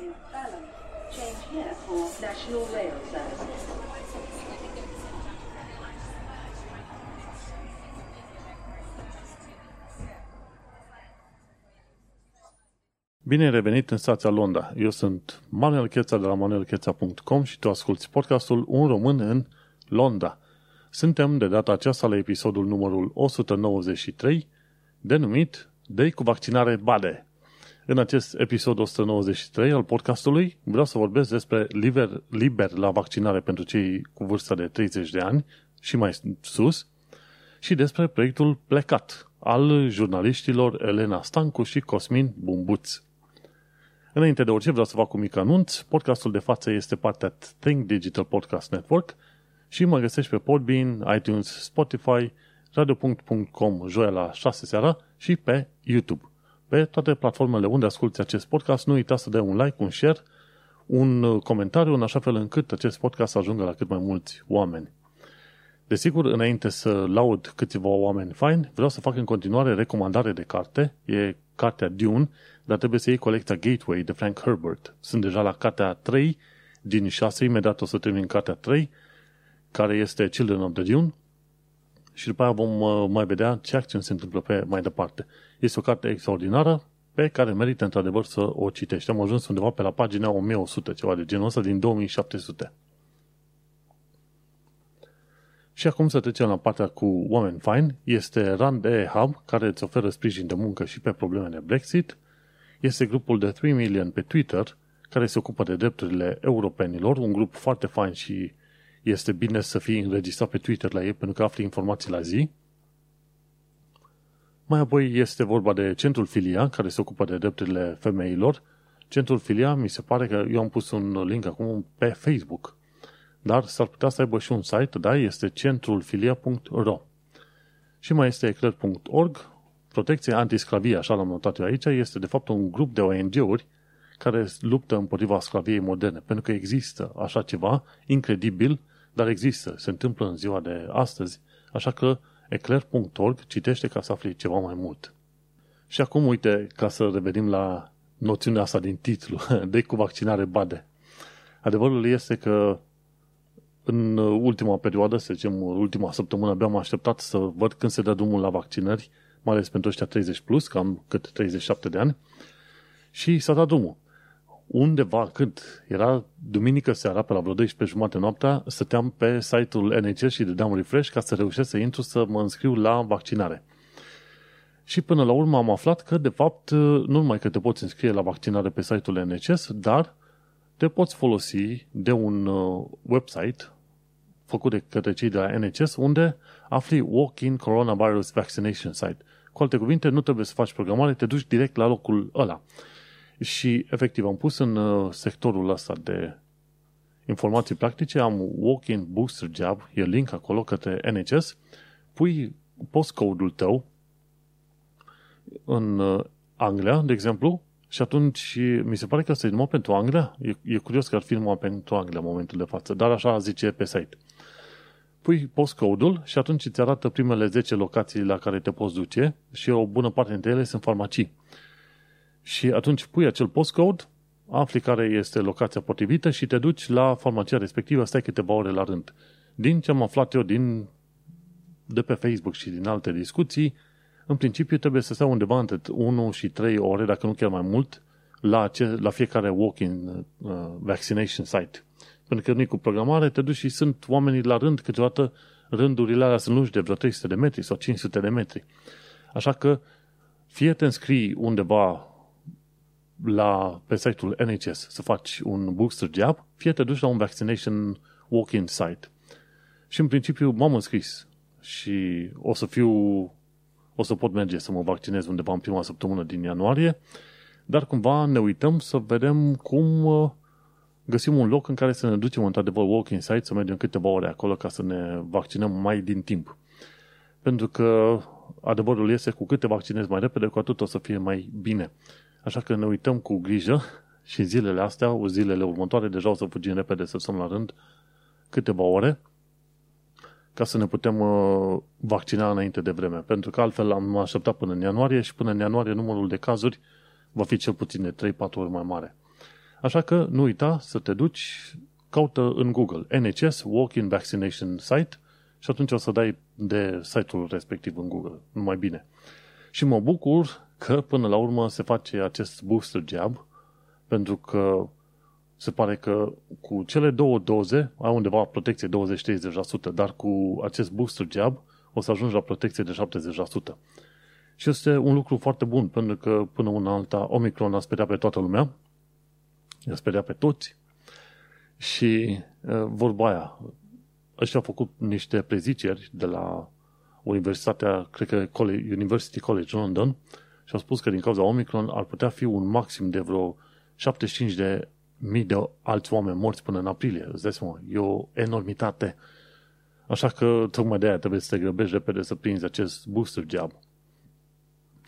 in Balham. Change here for National Rail Services. Bine ai revenit în stația Londra. Eu sunt Manuel Cheța de la manuelcheța.com și tu asculti podcastul Un român în Londra. Suntem de data aceasta la episodul numărul 193, denumit Dei cu vaccinare BADE. În acest episod 193 al podcastului vreau să vorbesc despre liber, liber la vaccinare pentru cei cu vârsta de 30 de ani și mai sus și despre proiectul Plecat al jurnaliștilor Elena Stancu și Cosmin Bumbuț. Înainte de orice, vreau să fac un mic anunț. Podcastul de față este partea Think Digital Podcast Network și mă găsești pe Podbean, iTunes, Spotify, radio.com, joia la 6 seara și pe YouTube. Pe toate platformele unde asculti acest podcast, nu uita să dai un like, un share, un comentariu, în așa fel încât acest podcast să ajungă la cât mai mulți oameni. Desigur, înainte să laud câțiva oameni faini, vreau să fac în continuare recomandare de carte. E cartea Dune, dar trebuie să iei colecția Gateway de Frank Herbert. Sunt deja la cartea 3 din 6, imediat o să termin cartea 3, care este Children of the Dune, și după aia vom uh, mai vedea ce acțiuni se întâmplă pe mai departe. Este o carte extraordinară pe care merită într-adevăr să o citești. Am ajuns undeva pe la pagina 1100, ceva de genul ăsta, din 2700. Și acum să trecem la partea cu oameni fine. Este Rand E Hub, care îți oferă sprijin de muncă și pe problemele Brexit. Este grupul de 3 million pe Twitter, care se ocupă de drepturile europenilor, un grup foarte fain și este bine să fii înregistrat pe Twitter la ei, pentru că afli informații la zi. Mai apoi este vorba de Centrul Filia, care se ocupă de drepturile femeilor. Centrul Filia, mi se pare că eu am pus un link acum pe Facebook. Dar s-ar putea să aibă și un site, da, este centrulfilia.ro Și mai este eclair.org, protecție antisclavie, așa l-am notat eu aici, este de fapt un grup de ONG-uri care luptă împotriva sclaviei moderne, pentru că există așa ceva incredibil, dar există, se întâmplă în ziua de astăzi, așa că eclair.org citește ca să afli ceva mai mult. Și acum, uite, ca să revenim la noțiunea asta din titlu, de cu vaccinare bade. Adevărul este că în ultima perioadă, să zicem, ultima săptămână, abia am așteptat să văd când se dă drumul la vaccinări, mai ales pentru ăștia 30 plus, cam cât 37 de ani, și s-a dat drumul. Undeva, când era duminică seara, pe la vreo 12 jumate noaptea, stăteam pe site-ul NHS și dădeam refresh ca să reușesc să intru să mă înscriu la vaccinare. Și până la urmă am aflat că, de fapt, nu numai că te poți înscrie la vaccinare pe site-ul NHS, dar te poți folosi de un uh, website făcut de către cei de la NHS, unde afli Walk-in Coronavirus Vaccination Site. Cu alte cuvinte, nu trebuie să faci programare, te duci direct la locul ăla. Și, efectiv, am pus în uh, sectorul ăsta de informații practice, am Walk-in Booster Job, e link acolo către NHS, pui postcode-ul tău în uh, Anglia, de exemplu, și atunci mi se pare că asta e numai pentru Anglia. E, e curios că ar fi numai pentru Anglia în momentul de față, dar așa zice pe site. Pui postcode-ul și atunci îți arată primele 10 locații la care te poți duce și o bună parte dintre ele sunt farmacii. Și atunci pui acel postcode, afli care este locația potrivită și te duci la farmacia respectivă, stai câteva ore la rând. Din ce am aflat eu din, de pe Facebook și din alte discuții, în principiu trebuie să stai undeva între 1 și 3 ore, dacă nu chiar mai mult, la, ce, la fiecare walk-in uh, vaccination site. Pentru că nu cu programare, te duci și sunt oamenii la rând, câteodată rândurile alea sunt lungi de vreo 300 de metri sau 500 de metri. Așa că fie te înscrii undeva la, pe site-ul NHS să faci un booster jab, fie te duci la un vaccination walk-in site. Și în principiu m-am înscris și o să fiu o să pot merge să mă vaccinez undeva în prima săptămână din ianuarie, dar cumva ne uităm să vedem cum uh, găsim un loc în care să ne ducem într-adevăr walk site, să mergem câteva ore acolo ca să ne vaccinăm mai din timp. Pentru că adevărul este cu cât te vaccinezi mai repede, cu atât o să fie mai bine. Așa că ne uităm cu grijă și zilele astea, zilele următoare, deja o să fugim repede să stăm la rând câteva ore ca să ne putem uh, vaccina înainte de vreme. Pentru că altfel am așteptat până în ianuarie și până în ianuarie numărul de cazuri va fi cel puțin de 3-4 ori mai mare. Așa că nu uita să te duci, caută în Google NHS Walk-in Vaccination Site și atunci o să dai de site-ul respectiv în Google. Numai bine. Și mă bucur că până la urmă se face acest booster jab pentru că se pare că cu cele două doze ai undeva protecție 20-30%, dar cu acest booster jab o să ajungi la protecție de 70%. Și este un lucru foarte bun, pentru că până una alta Omicron a speriat pe toată lumea, a speriat pe toți și vorba aia, ăștia au făcut niște preziceri de la Universitatea, cred că College, University College London și au spus că din cauza Omicron ar putea fi un maxim de vreo 75 de mii de alți oameni morți până în aprilie. Îți dai seama, e o enormitate. Așa că tocmai de aia trebuie să te grăbești repede să prinzi acest booster job.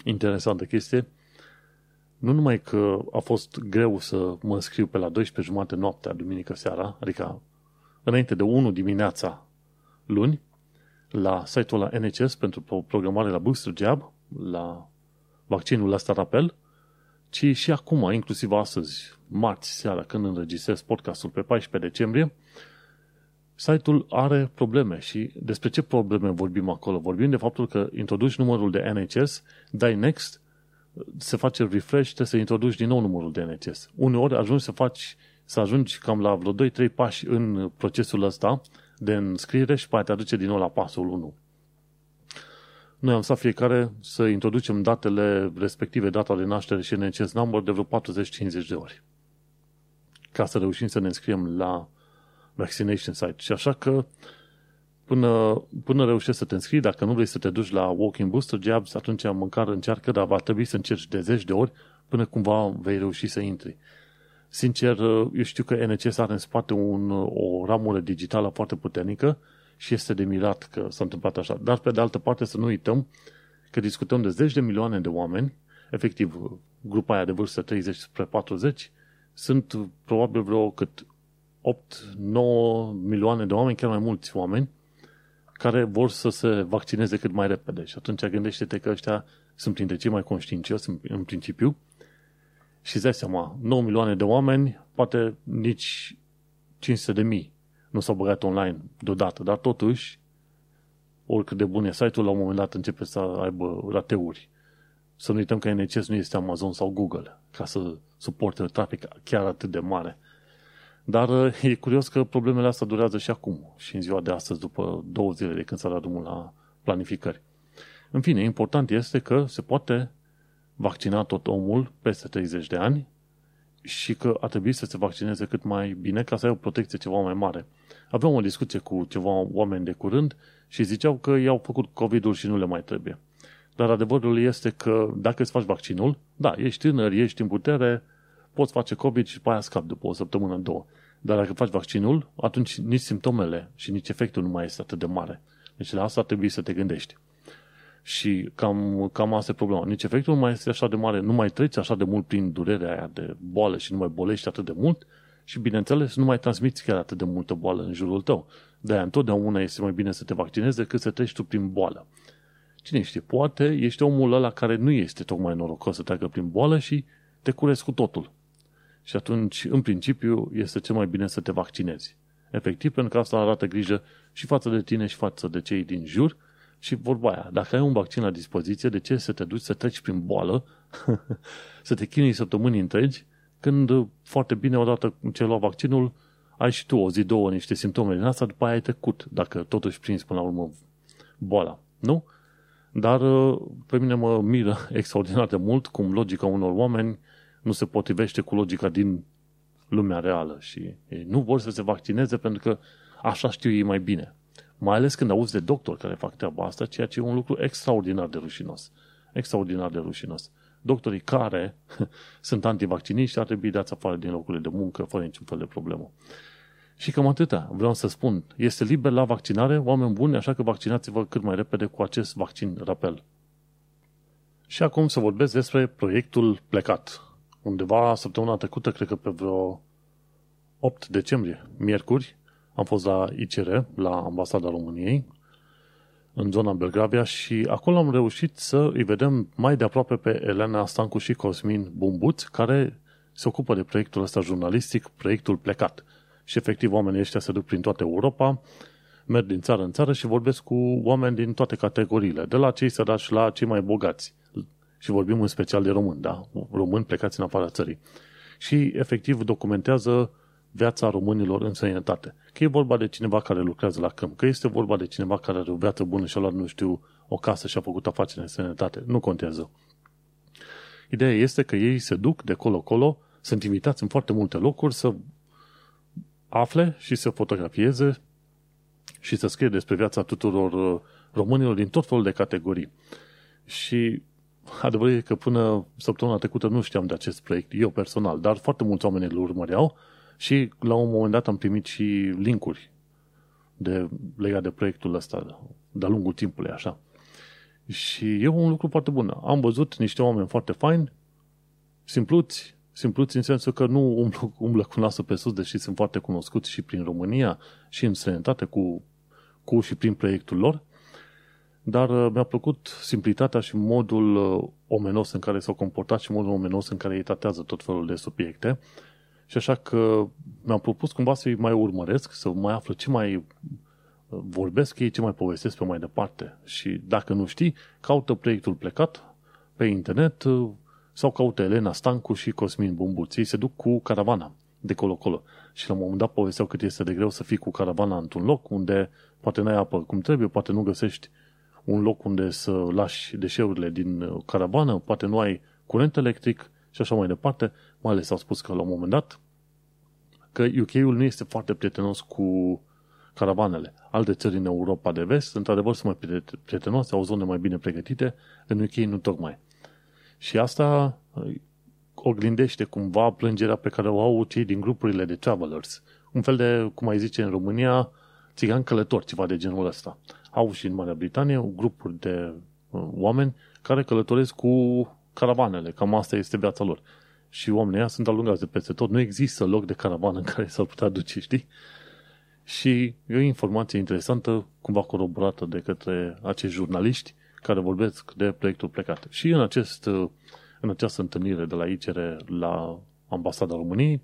Interesantă chestie. Nu numai că a fost greu să mă înscriu pe la 12 jumate noaptea, duminică seara, adică înainte de 1 dimineața luni, la site-ul la NHS pentru programare la booster job, la vaccinul ăsta rapel, ci și acum, inclusiv astăzi, marți seara, când înregistrez podcastul pe 14 decembrie, site-ul are probleme și despre ce probleme vorbim acolo? Vorbim de faptul că introduci numărul de NHS, dai next, se face refresh, trebuie să introduci din nou numărul de NHS. Uneori ajungi să faci, să ajungi cam la vreo 2-3 pași în procesul ăsta de înscriere și poate te aduce din nou la pasul 1. Noi am stat fiecare să introducem datele respective, data de naștere și NHS number de vreo 40-50 de ori ca să reușim să ne înscriem la vaccination site. Și așa că până, până reușești să te înscrii, dacă nu vrei să te duci la walking booster jabs, atunci măcar încearcă, dar va trebui să încerci de zeci de ori până cumva vei reuși să intri. Sincer, eu știu că NCS are în spate un, o ramură digitală foarte puternică și este de mirat că s-a întâmplat așa. Dar, pe de altă parte, să nu uităm că discutăm de zeci de milioane de oameni, efectiv, grupa aia de vârstă 30 spre 40, sunt probabil vreo cât 8-9 milioane de oameni, chiar mai mulți oameni, care vor să se vaccineze cât mai repede. Și atunci gândește-te că ăștia sunt printre cei mai conștiincioși în principiu și îți dai seama, 9 milioane de oameni, poate nici 500 de mii nu s-au băgat online deodată, dar totuși, oricât de bun e site-ul, la un moment dat începe să aibă rateuri. Să nu uităm că NCS nu este Amazon sau Google, ca să suporte trafic chiar atât de mare. Dar e curios că problemele astea durează și acum, și în ziua de astăzi, după două zile de când s-a dat drumul la planificări. În fine, important este că se poate vaccina tot omul peste 30 de ani și că ar trebui să se vaccineze cât mai bine ca să ai o protecție ceva mai mare. Aveam o discuție cu ceva oameni de curând și ziceau că i-au făcut COVID-ul și nu le mai trebuie. Dar adevărul este că dacă îți faci vaccinul, da, ești tânăr, ești în putere, poți face COVID și pe aia scap după o săptămână, două. Dar dacă faci vaccinul, atunci nici simptomele și nici efectul nu mai este atât de mare. Deci la asta trebuie să te gândești. Și cam, cam asta e problema. Nici efectul nu mai este așa de mare, nu mai treci așa de mult prin durerea aia de boală și nu mai bolești atât de mult și, bineînțeles, nu mai transmiți chiar atât de multă boală în jurul tău. De-aia întotdeauna este mai bine să te vaccinezi decât să treci tu prin boală. Cine știe, poate ești omul ăla care nu este tocmai norocos să treacă prin boală și te curezi cu totul. Și atunci, în principiu, este cel mai bine să te vaccinezi. Efectiv, pentru că asta arată grijă și față de tine și față de cei din jur și vorba aia. Dacă ai un vaccin la dispoziție, de ce să te duci să treci prin boală, să te chinui săptămâni întregi, când foarte bine, odată ce ai luat vaccinul, ai și tu o zi, două, niște simptome din asta, după aia ai trecut, dacă totuși prins până la urmă boala. Nu? Dar uh, pe mine mă miră extraordinar de mult cum logica unor oameni nu se potrivește cu logica din lumea reală și ei nu vor să se vaccineze pentru că așa știu ei mai bine. Mai ales când auzi de doctori care fac treaba asta, ceea ce e un lucru extraordinar de rușinos. Extraordinar de rușinos. Doctorii care sunt antivacciniști ar trebui dați afară din locurile de muncă fără niciun fel de problemă. Și cam atâta vreau să spun. Este liber la vaccinare, oameni buni, așa că vaccinați-vă cât mai repede cu acest vaccin rapel. Și acum să vorbesc despre proiectul plecat. Undeva săptămâna trecută, cred că pe vreo 8 decembrie, miercuri, am fost la ICR, la Ambasada României, în zona Belgravia și acolo am reușit să îi vedem mai de aproape pe Elena Stancu și Cosmin Bumbuț, care se ocupă de proiectul ăsta jurnalistic, proiectul plecat. Și efectiv oamenii ăștia se duc prin toată Europa, merg din țară în țară și vorbesc cu oameni din toate categoriile, de la cei săraci la cei mai bogați. Și vorbim în special de români, da? Români plecați în afara țării. Și efectiv documentează viața românilor în sănătate. Că e vorba de cineva care lucrează la câmp, că este vorba de cineva care are o viață bună și a luat, nu știu, o casă și a făcut afaceri în sănătate. Nu contează. Ideea este că ei se duc de colo-colo, sunt invitați în foarte multe locuri să afle și să fotografieze și să scrie despre viața tuturor uh, românilor din tot felul de categorii. Și adevărul e că până săptămâna trecută nu știam de acest proiect, eu personal, dar foarte mulți oameni îl urmăreau și la un moment dat am primit și linkuri de, legat de proiectul ăsta de-a lungul timpului, așa. Și e un lucru foarte bun. Am văzut niște oameni foarte faini, simpluți, simpluți în sensul că nu umblă, umblă cu nasul pe sus, deși sunt foarte cunoscuți și prin România și în străinătate cu, cu și prin proiectul lor, dar uh, mi-a plăcut simplitatea și modul uh, omenos în care s-au comportat și modul omenos în care ei tratează tot felul de subiecte. Și așa că mi-am propus cumva să-i mai urmăresc, să mai aflu ce mai uh, vorbesc ei, ce mai povestesc pe mai departe. Și dacă nu știi, caută proiectul plecat pe internet sau caută Elena Stancu și Cosmin Bumbuț. Ei se duc cu caravana de colo-colo. Și la un moment dat povesteau cât este de greu să fii cu caravana într-un loc unde poate n-ai apă cum trebuie, poate nu găsești un loc unde să lași deșeurile din uh, caravană, poate nu ai curent electric și așa mai departe. Mai ales au spus că la un moment dat că UK-ul nu este foarte prietenos cu caravanele. Alte țări în Europa de vest, într-adevăr, sunt mai prietenoase, au zone mai bine pregătite, în UK nu tocmai. Și asta uh, oglindește cumva plângerea pe care o au cei din grupurile de travelers. Un fel de, cum ai zice în România, țigan călător, ceva de genul ăsta. Au și în Marea Britanie grupuri de uh, oameni care călătoresc cu caravanele. Cam asta este viața lor. Și oamenii ăia sunt alungați de peste tot. Nu există loc de caravană în care s-ar putea duce, știi? Și e o informație interesantă, cumva coroborată de către acești jurnaliști care vorbesc de proiectul plecat. Și în, acest, uh, în această întâlnire de la ICR la Ambasada României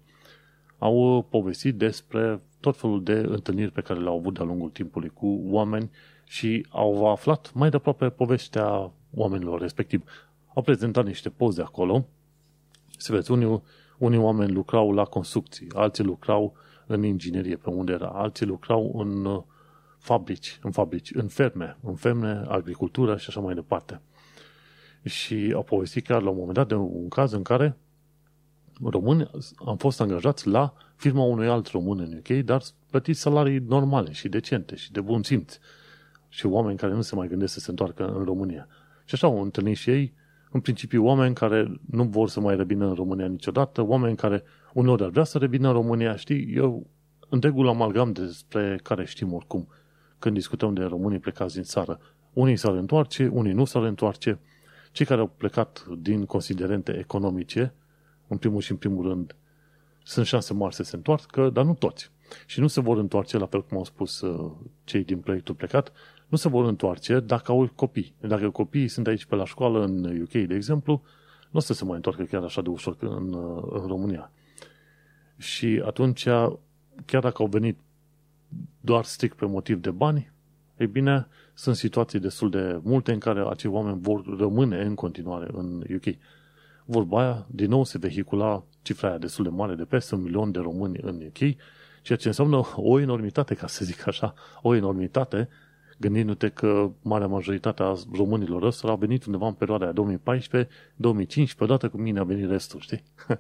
au povestit despre tot felul de întâlniri pe care le-au avut de-a lungul timpului cu oameni și au aflat mai de aproape povestea oamenilor respectiv. Au prezentat niște poze acolo. Să vezi, unii, unii oameni lucrau la construcții, alții lucrau în inginerie pe unde era, alții lucrau în uh, fabrici, în fabrici, în ferme, în ferme, agricultură și așa mai departe. Și au povestit chiar la un moment dat de un caz în care români am fost angajați la firma unui alt român în UK, dar plătiți salarii normale și decente și de bun simț. Și oameni care nu se mai gândesc să se întoarcă în România. Și așa au întâlnit și ei, în principiu, oameni care nu vor să mai revină în România niciodată, oameni care uneori ar vrea să revină în România, știi, eu întregul amalgam despre care știm oricum când discutăm de românii plecați din țară. Unii s-ar întoarce, unii nu s-ar întoarce. Cei care au plecat din considerente economice, în primul și în primul rând, sunt șanse mari să se întoarcă, dar nu toți. Și nu se vor întoarce, la fel cum au spus uh, cei din proiectul plecat, nu se vor întoarce dacă au copii. Dacă copiii sunt aici pe la școală în UK, de exemplu, nu o să se mai întoarcă chiar așa de ușor în, uh, în România. Și atunci, chiar dacă au venit doar strict pe motiv de bani, ei bine, sunt situații destul de multe în care acei oameni vor rămâne în continuare în UK. Vorba aia, din nou se vehicula cifra aia destul de mare de peste un milion de români în UK, ceea ce înseamnă o enormitate, ca să zic așa, o enormitate, gândindu-te că marea majoritate a românilor ăsta a venit undeva în perioada 2014-2015, odată cu mine a venit restul, știi?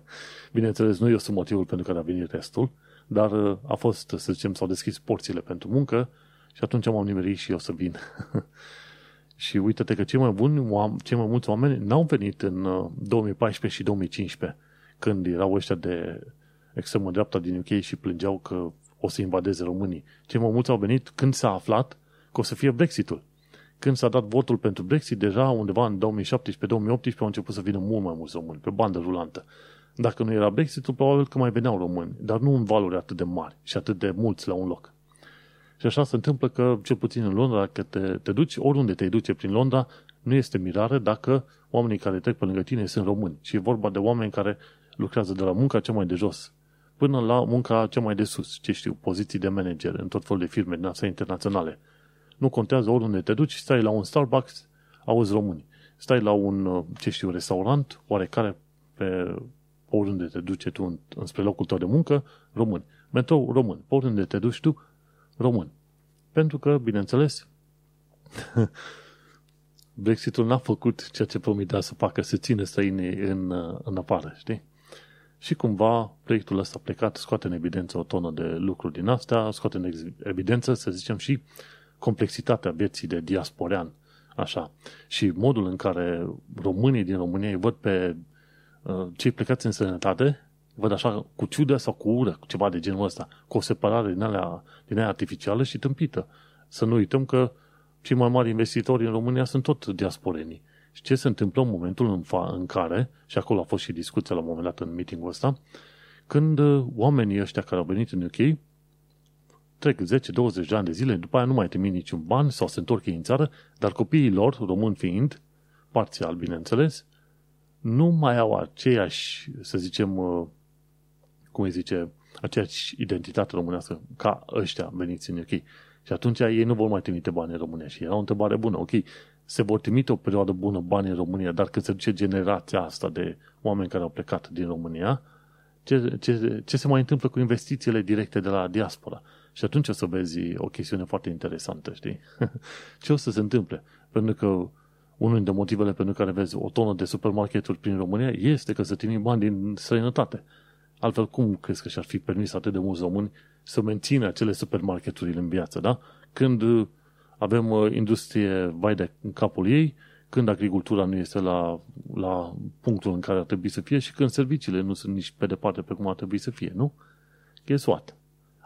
Bineînțeles, nu eu sunt motivul pentru care a venit restul, dar uh, a fost, să zicem, s-au deschis porțile pentru muncă și atunci m-am nimerit și eu să vin. și uite-te că cei mai buni, cei mai mulți oameni n-au venit în 2014 uh, și 2015, când erau ăștia de extremă dreapta din UK și plângeau că o să invadeze românii. Cei mai mulți au venit când s-a aflat că o să fie Brexitul. Când s-a dat votul pentru Brexit, deja undeva în 2017-2018 au început să vină mult mai mulți români, pe bandă rulantă. Dacă nu era Brexitul, probabil că mai veneau români, dar nu în valori atât de mari și atât de mulți la un loc. Și așa se întâmplă că, cel puțin în Londra, dacă te, te duci, oriunde te duce prin Londra, nu este mirare dacă oamenii care trec pe lângă tine sunt români. Și e vorba de oameni care lucrează de la munca cea mai de jos până la munca cea mai de sus, ce știu, poziții de manager în tot felul de firme din astea internaționale. Nu contează oriunde te duci, stai la un Starbucks, auzi români. Stai la un, uh, ce știu, restaurant, oarecare pe oriunde te duci tu înspre locul tău de muncă, români. Metrou, român. Pe oriunde te duci tu, român. Pentru că, bineînțeles, Brexitul n-a făcut ceea ce promitea să facă, să țină străinii în, uh, în afară, știi? Și cumva proiectul ăsta plecat scoate în evidență o tonă de lucruri din astea, scoate în evidență, să zicem, și complexitatea vieții de diasporean, așa. Și modul în care românii din România îi văd pe uh, cei plecați în sănătate, văd așa cu ciudă sau cu ură, cu ceva de genul ăsta, cu o separare din alea, din aia artificială și tâmpită. Să nu uităm că cei mai mari investitori în România sunt tot diasporenii. Și ce se întâmplă în momentul în, fa- în care, și acolo a fost și discuția la un moment dat în meetingul ăsta, când uh, oamenii ăștia care au venit în UK trec 10-20 de ani de zile, după aia nu mai trimit niciun ban sau se întorc ei în țară, dar copiii lor, români fiind, parțial, bineînțeles, nu mai au aceeași, să zicem, uh, cum îi zice, aceeași identitate românească ca ăștia veniți în UK. Și atunci ei nu vor mai trimite bani în România. Și era o întrebare bună. Ok, se vor trimite o perioadă bună bani în România, dar când se duce generația asta de oameni care au plecat din România, ce, ce, ce se mai întâmplă cu investițiile directe de la diaspora? Și atunci o să vezi o chestiune foarte interesantă, știi? ce o să se întâmple? Pentru că unul dintre motivele pentru care vezi o tonă de supermarketuri prin România este că se trimit bani din străinătate. Altfel, cum crezi că și-ar fi permis atât de mulți români să mențină acele supermarketuri în viață, da? Când uh, avem uh, industrie vai de în capul ei, când agricultura nu este la, la punctul în care ar trebui să fie și când serviciile nu sunt nici pe departe pe cum ar trebui să fie, nu? Guess what?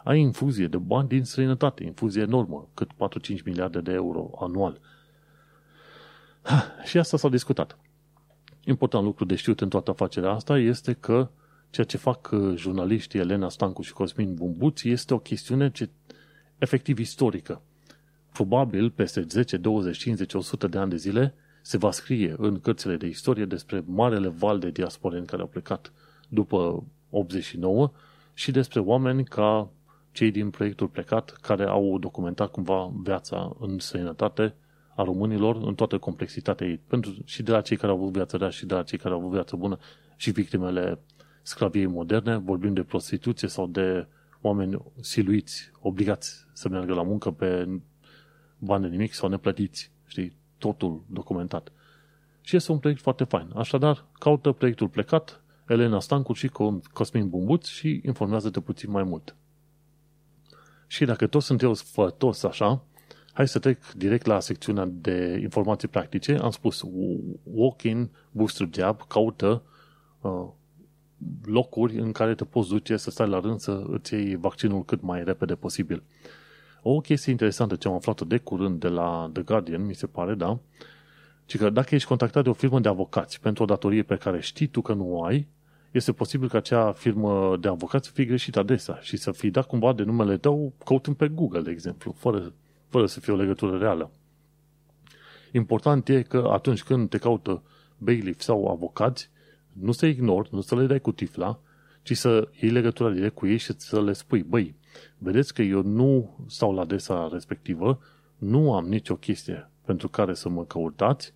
Ai infuzie de bani din străinătate, infuzie enormă, cât 4-5 miliarde de euro anual. Ha, și asta s-a discutat. Important lucru de știut în toată afacerea asta este că ceea ce fac uh, jurnaliștii Elena Stancu și Cosmin Bumbuț este o chestiune ce, efectiv istorică. Probabil peste 10, 20, 50, 100 de ani de zile se va scrie în cărțile de istorie despre marele val de diasporeni care au plecat după 89 și despre oameni ca cei din proiectul plecat care au documentat cumva viața în străinătate a românilor în toată complexitatea ei. Pentru, și de la cei care au avut viață rea și de la cei care au avut viață bună și victimele sclaviei moderne, vorbim de prostituție sau de oameni siluiți, obligați să meargă la muncă pe bani de nimic sau neplătiți. Știi? Totul documentat. Și este un proiect foarte fain. Așadar, caută proiectul plecat, Elena Stancu și Cosmin Bumbuț și informează-te puțin mai mult. Și dacă tot sunt eu sfătos așa, hai să trec direct la secțiunea de informații practice. Am spus walk-in booster jab, caută uh, locuri în care te poți duce să stai la rând să îți iei vaccinul cât mai repede posibil. O chestie interesantă ce am aflat de curând de la The Guardian, mi se pare, da, ci că dacă ești contactat de o firmă de avocați pentru o datorie pe care știi tu că nu o ai, este posibil ca acea firmă de avocați să fie greșită adesea și să fii dat cumva de numele tău căutând pe Google, de exemplu, fără, fără să fie o legătură reală. Important e că atunci când te caută bailiff sau avocați, nu să ignori, nu să le dai cu tifla, ci să iei legătura direct cu ei și să le spui, băi, vedeți că eu nu stau la adresa respectivă, nu am nicio chestie pentru care să mă căutați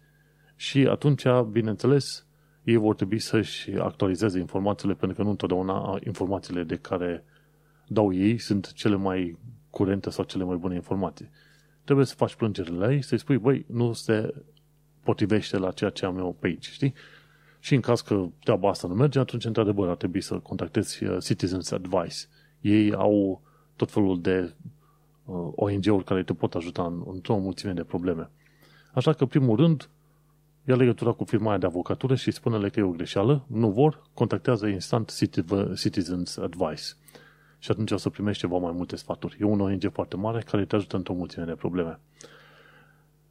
și atunci, bineînțeles, ei vor trebui să-și actualizeze informațiile, pentru că nu întotdeauna informațiile de care dau ei sunt cele mai curente sau cele mai bune informații. Trebuie să faci plângerile la ei, să-i spui, băi, nu se potrivește la ceea ce am eu pe aici, știi? Și în caz că treaba asta nu merge, atunci, într-adevăr, ar trebui să contactezi uh, Citizens Advice. Ei au tot felul de uh, ONG-uri care te pot ajuta în, într-o mulțime de probleme. Așa că, primul rând, ia legătura cu firma de avocatură și spune-le că e o greșeală, nu vor, contactează instant Citizens Advice. Și atunci o să primești ceva mai multe sfaturi. E un ONG foarte mare care te ajută într-o mulțime de probleme.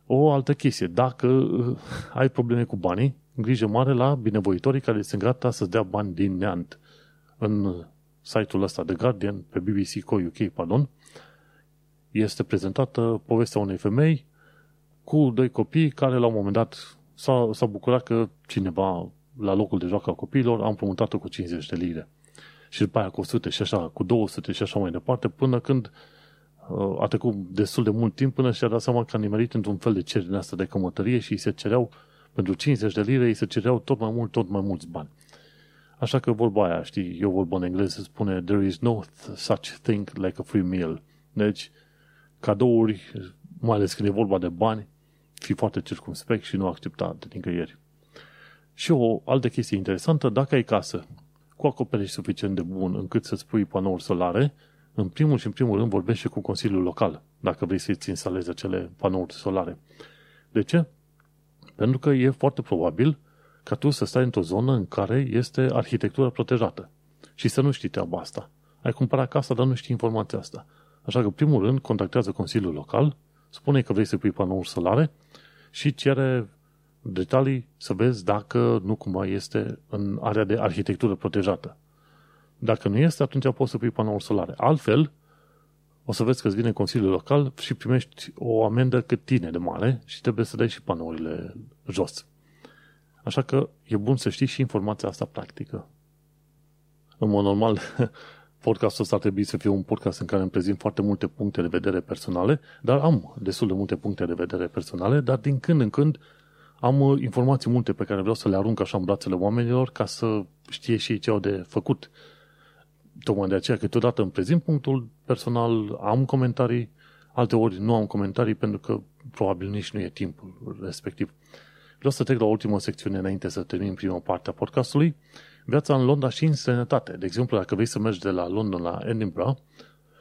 O altă chestie, dacă uh, ai probleme cu banii, grijă mare la binevoitorii care sunt gata să dea bani din neant. În site-ul ăsta de Guardian, pe BBC Co UK, pardon, este prezentată povestea unei femei cu doi copii care la un moment dat s-a, s-a bucurat că cineva la locul de joacă a copiilor, am promutat-o cu 50 de lire. Și după aia cu 100 și așa, cu 200 și așa mai departe, până când uh, a trecut destul de mult timp până și-a dat seama că a nimerit într-un fel de cer din asta de cămătărie și îi se cereau, pentru 50 de lire, îi se cereau tot mai mult, tot mai mulți bani. Așa că vorba aia, știi, eu vorbă în engleză, se spune There is no such thing like a free meal. Deci, cadouri, mai ales când e vorba de bani, fi foarte circumspect și nu accepta de nicăieri. Și o altă chestie interesantă, dacă ai casă cu acoperiș suficient de bun încât să-ți pui panouri solare, în primul și în primul rând vorbește cu Consiliul Local, dacă vrei să-ți instalezi acele panouri solare. De ce? Pentru că e foarte probabil ca tu să stai într-o zonă în care este arhitectura protejată și să nu știi treaba asta. Ai cumpărat casa, dar nu știi informația asta. Așa că, primul rând, contactează Consiliul Local, spune că vrei să pui panouri solare și cere detalii să vezi dacă nu cumva este în area de arhitectură protejată. Dacă nu este, atunci poți să pui panouri solare. Altfel, o să vezi că îți vine Consiliul Local și primești o amendă cât tine de mare și trebuie să dai și panourile jos. Așa că e bun să știi și informația asta practică. În mod normal, podcastul ăsta ar trebui să fie un podcast în care îmi prezint foarte multe puncte de vedere personale, dar am destul de multe puncte de vedere personale, dar din când în când am uh, informații multe pe care vreau să le arunc așa în brațele oamenilor ca să știe și ce au de făcut. Tocmai de aceea câteodată îmi prezint punctul personal, am comentarii, alte ori nu am comentarii pentru că probabil nici nu e timpul respectiv. Vreau să trec la ultima secțiune înainte să termin prima parte a podcastului. Viața în Londra și în sănătate. De exemplu, dacă vrei să mergi de la London la Edinburgh,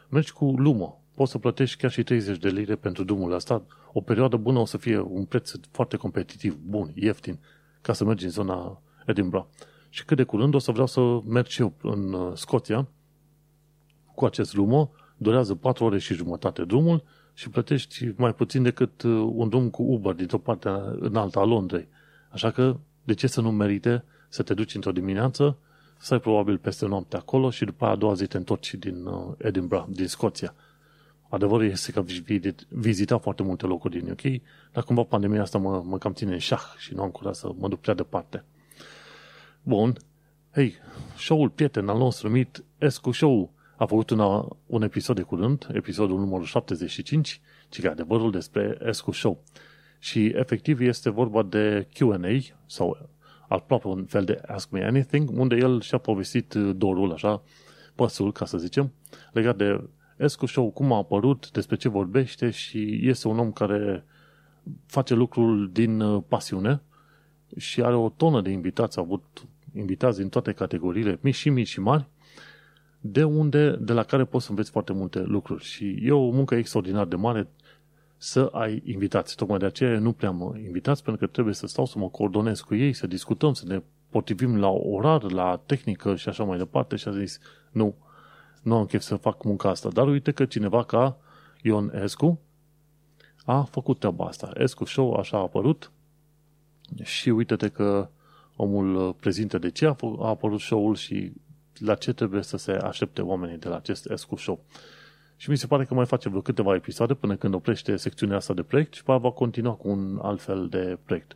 mergi cu Lumo. Poți să plătești chiar și 30 de lire pentru drumul ăsta. O perioadă bună o să fie un preț foarte competitiv, bun, ieftin, ca să mergi în zona Edinburgh. Și cât de curând o să vreau să merg și eu în uh, Scoția cu acest Lumo. Durează 4 ore și jumătate drumul și plătești mai puțin decât uh, un drum cu Uber dintr-o parte în alta a Londrei. Așa că, de ce să nu merite să te duci într-o dimineață, să ai probabil peste noapte acolo și după a doua zi te întorci din uh, Edinburgh, din Scoția. Adevărul este că vizita foarte multe locuri din UK, dar cumva pandemia asta mă, mă cam ține în șah și nu am curaj să mă duc prea departe. Bun. Hei, show-ul prieten al nostru numit Escu Show a făcut una, un episod de curând, episodul numărul 75, ci că adevărul despre Escu Show. Și efectiv este vorba de Q&A sau aproape un fel de Ask Me Anything, unde el și-a povestit dorul, așa, păsul, ca să zicem, legat de Escu Show, cum a apărut, despre ce vorbește și este un om care face lucrul din uh, pasiune și are o tonă de invitați, a avut invitați din toate categoriile, mici și mici și mari, de unde, de la care poți să înveți foarte multe lucruri. Și e o muncă extraordinar de mare să ai invitați. Tocmai de aceea nu prea mă invitați, pentru că trebuie să stau să mă coordonez cu ei, să discutăm, să ne potrivim la orar, la tehnică și așa mai departe și a zis, nu, nu am chef să fac munca asta. Dar uite că cineva ca Ion Escu a făcut treaba asta. Escu Show așa a apărut și uite-te că omul prezintă de ce a, apărut show-ul și la ce trebuie să se aștepte oamenii de la acest Escu Show. Și mi se pare că mai face vreo câteva episoade până când oprește secțiunea asta de proiect și va continua cu un alt fel de proiect.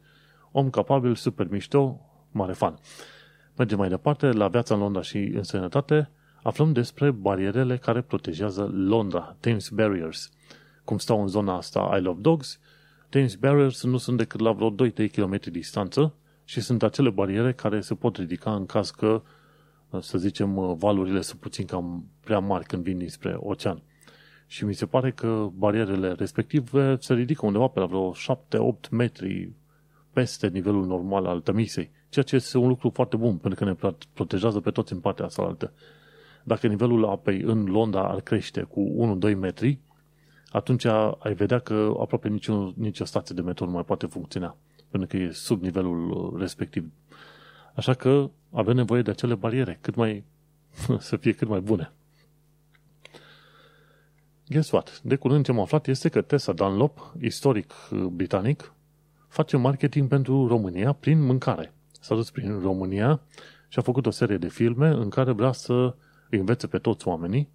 Om capabil, super mișto, mare fan. Mergem mai departe, la viața în Londra și în sănătate, aflăm despre barierele care protejează Londra, Thames Barriers. Cum stau în zona asta I Love Dogs, Thames Barriers nu sunt decât la vreo 2-3 km distanță și sunt acele bariere care se pot ridica în caz că, să zicem, valurile sunt puțin cam prea mari când vin dinspre ocean. Și mi se pare că barierele respective se ridică undeva pe la vreo 7-8 metri peste nivelul normal al Tămisei, ceea ce este un lucru foarte bun, pentru că ne protejează pe toți în partea asta altă dacă nivelul apei în Londra ar crește cu 1-2 metri, atunci ai vedea că aproape nicio, nicio stație de metro nu mai poate funcționa, pentru că e sub nivelul respectiv. Așa că avem nevoie de acele bariere, cât mai, să fie cât mai bune. Guess what? De curând ce am aflat este că Tessa Dunlop, istoric uh, britanic, face marketing pentru România prin mâncare. S-a dus prin România și a făcut o serie de filme în care vrea să îi învețe pe toți oamenii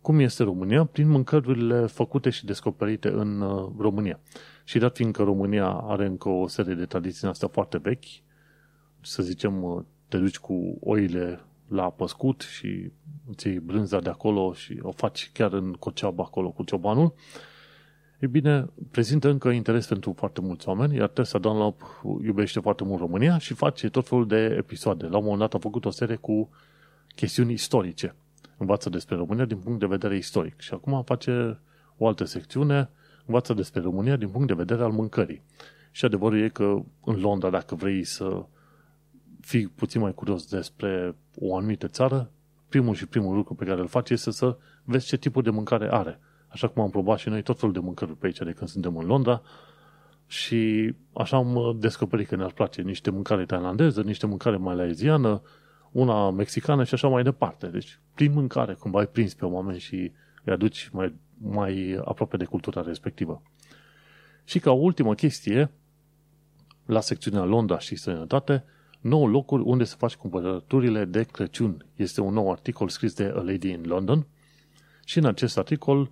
cum este România prin mâncărurile făcute și descoperite în uh, România. Și dat fiindcă România are încă o serie de tradiții astea foarte vechi, să zicem, te duci cu oile la păscut și îți iei brânza de acolo și o faci chiar în coceabă acolo cu ciobanul, e bine, prezintă încă interes pentru foarte mulți oameni, iar Tessa Dunlop iubește foarte mult România și face tot felul de episoade. La un moment dat a făcut o serie cu chestiuni istorice. Învață despre România din punct de vedere istoric. Și acum face o altă secțiune, învață despre România din punct de vedere al mâncării. Și adevărul e că în Londra, dacă vrei să fii puțin mai curios despre o anumită țară, primul și primul lucru pe care îl faci este să vezi ce tipul de mâncare are. Așa cum am probat și noi tot felul de mâncăruri pe aici de când suntem în Londra și așa am descoperit că ne-ar place niște mâncare tailandeză, niște mâncare maleziană, una mexicană și așa mai departe. Deci, prin mâncare, cum ai prins pe oameni și îi aduci mai, mai aproape de cultura respectivă. Și ca ultimă chestie, la secțiunea Londra și Sănătate, 9 locuri unde să faci cumpărăturile de Crăciun. Este un nou articol scris de A Lady in London și în acest articol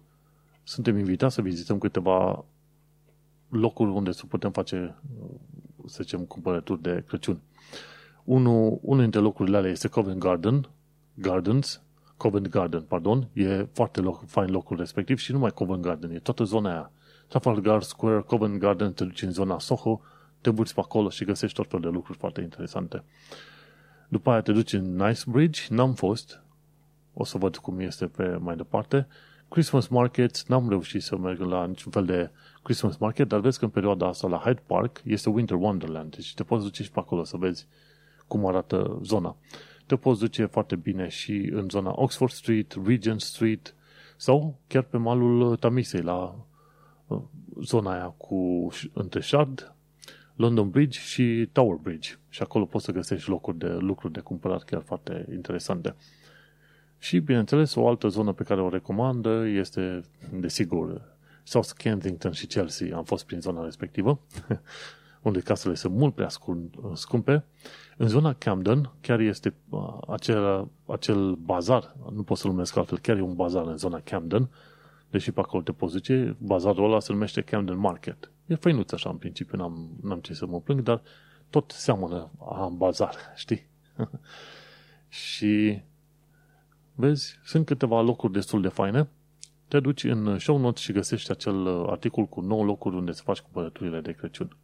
suntem invitați să vizităm câteva locuri unde să putem face, să zicem, cumpărături de Crăciun. Unul, unul dintre locurile alea este Covent Garden, Gardens, Covent Garden, pardon, e foarte loc, fain locul respectiv și nu numai Covent Garden, e toată zona aia. Trafalgar Square, Covent Garden, te duci în zona Soho, te burți pe acolo și găsești tot felul de lucruri foarte interesante. După aia te duci în Nice Bridge, n-am fost, o să văd cum este pe mai departe. Christmas Market, n-am reușit să merg la niciun fel de Christmas Market, dar vezi că în perioada asta la Hyde Park este Winter Wonderland, deci te poți duce și pe acolo să vezi cum arată zona. Te poți duce foarte bine și în zona Oxford Street, Regent Street sau chiar pe malul Tamisei, la uh, zona aia cu între Shard, London Bridge și Tower Bridge. Și acolo poți să găsești locuri de lucruri de cumpărat chiar foarte interesante. Și, bineînțeles, o altă zonă pe care o recomandă este, desigur, South Kensington și Chelsea. Am fost prin zona respectivă, unde casele sunt mult prea scumpe. În zona Camden chiar este uh, acel, acel bazar, nu pot să-l numesc altfel, chiar e un bazar în zona Camden, deși pe acolo te poți duce, bazarul ăla se numește Camden Market. E făinuț așa în principiu, n-am, n-am ce să mă plâng, dar tot seamănă a bazar, știi? și vezi, sunt câteva locuri destul de faine. Te duci în show notes și găsești acel articol cu 9 locuri unde să faci cumpărăturile de Crăciun.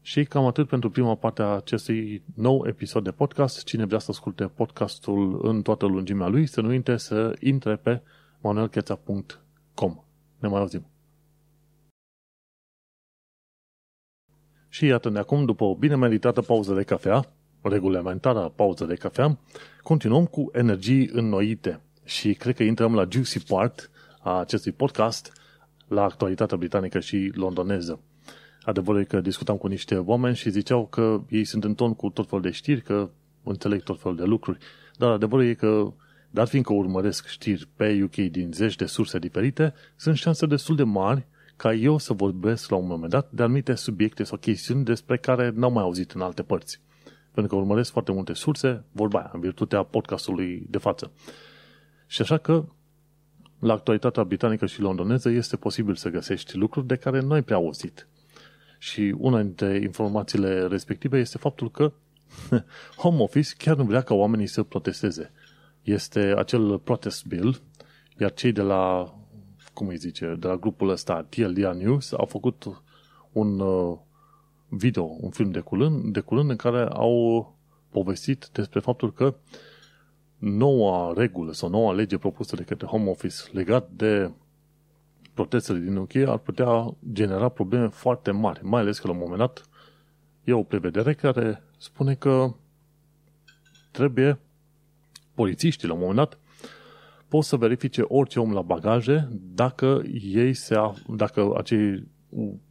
Și cam atât pentru prima parte a acestui nou episod de podcast. Cine vrea să asculte podcastul în toată lungimea lui, să nu uite să intre pe manuelcheța.com. Ne mai auzim! Și iată ne acum, după o bine meritată pauză de cafea, regulamentară pauză de cafea, continuăm cu energii înnoite. Și cred că intrăm la juicy part a acestui podcast, la actualitatea britanică și londoneză. Adevărul e că discutam cu niște oameni și ziceau că ei sunt în ton cu tot felul de știri, că înțeleg tot felul de lucruri. Dar adevărul e că, dar fiindcă urmăresc știri pe UK din zeci de surse diferite, sunt șanse destul de mari ca eu să vorbesc la un moment dat de anumite subiecte sau chestiuni despre care n-am mai auzit în alte părți. Pentru că urmăresc foarte multe surse, vorba aia, în virtutea podcastului de față. Și așa că, la actualitatea britanică și londoneză este posibil să găsești lucruri de care nu ai prea auzit. Și una dintre informațiile respective este faptul că Home Office chiar nu vrea ca oamenii să protesteze. Este acel protest bill, iar cei de la cum îi zice, de la grupul ăsta TLDR News, au făcut un uh, video, un film de curând, de curând în care au povestit despre faptul că noua regulă sau noua lege propusă de către Home Office legat de protestele din UK ar putea genera probleme foarte mari, mai ales că la un moment dat e o prevedere care spune că trebuie polițiștii la un moment dat pot să verifice orice om la bagaje dacă ei se af- dacă acei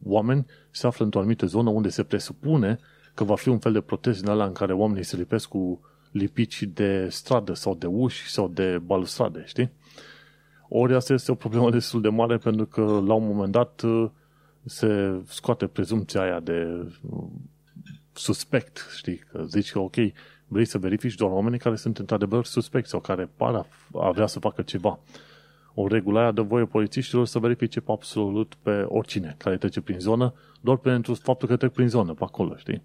oameni se află într-o anumită zonă unde se presupune că va fi un fel de protest din ăla în care oamenii se lipesc cu lipici de stradă sau de uși sau de balustrade, știi? Ori asta este o problemă destul de mare pentru că la un moment dat se scoate prezumția aia de suspect, știi? Că zici că ok, vrei să verifici doar oamenii care sunt într-adevăr suspecți sau care par a vrea să facă ceva. O regulă aia dă voie polițiștilor să verifice pe absolut pe oricine care trece prin zonă, doar pentru faptul că trec prin zonă, pe acolo, știi?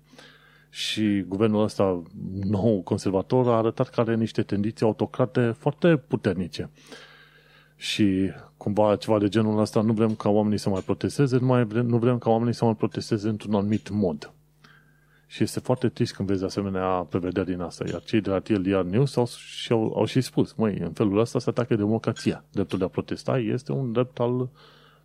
și guvernul ăsta nou conservator a arătat că are niște tendințe autocrate foarte puternice. Și cumva ceva de genul ăsta, nu vrem ca oamenii să mai protesteze, nu, mai vrem, nu vrem ca oamenii să mai protesteze într-un anumit mod. Și este foarte trist când vezi asemenea prevederi din asta. Iar cei de la TLDR News au, și au, au și spus, măi, în felul ăsta se atacă democrația. Dreptul de a protesta este un drept al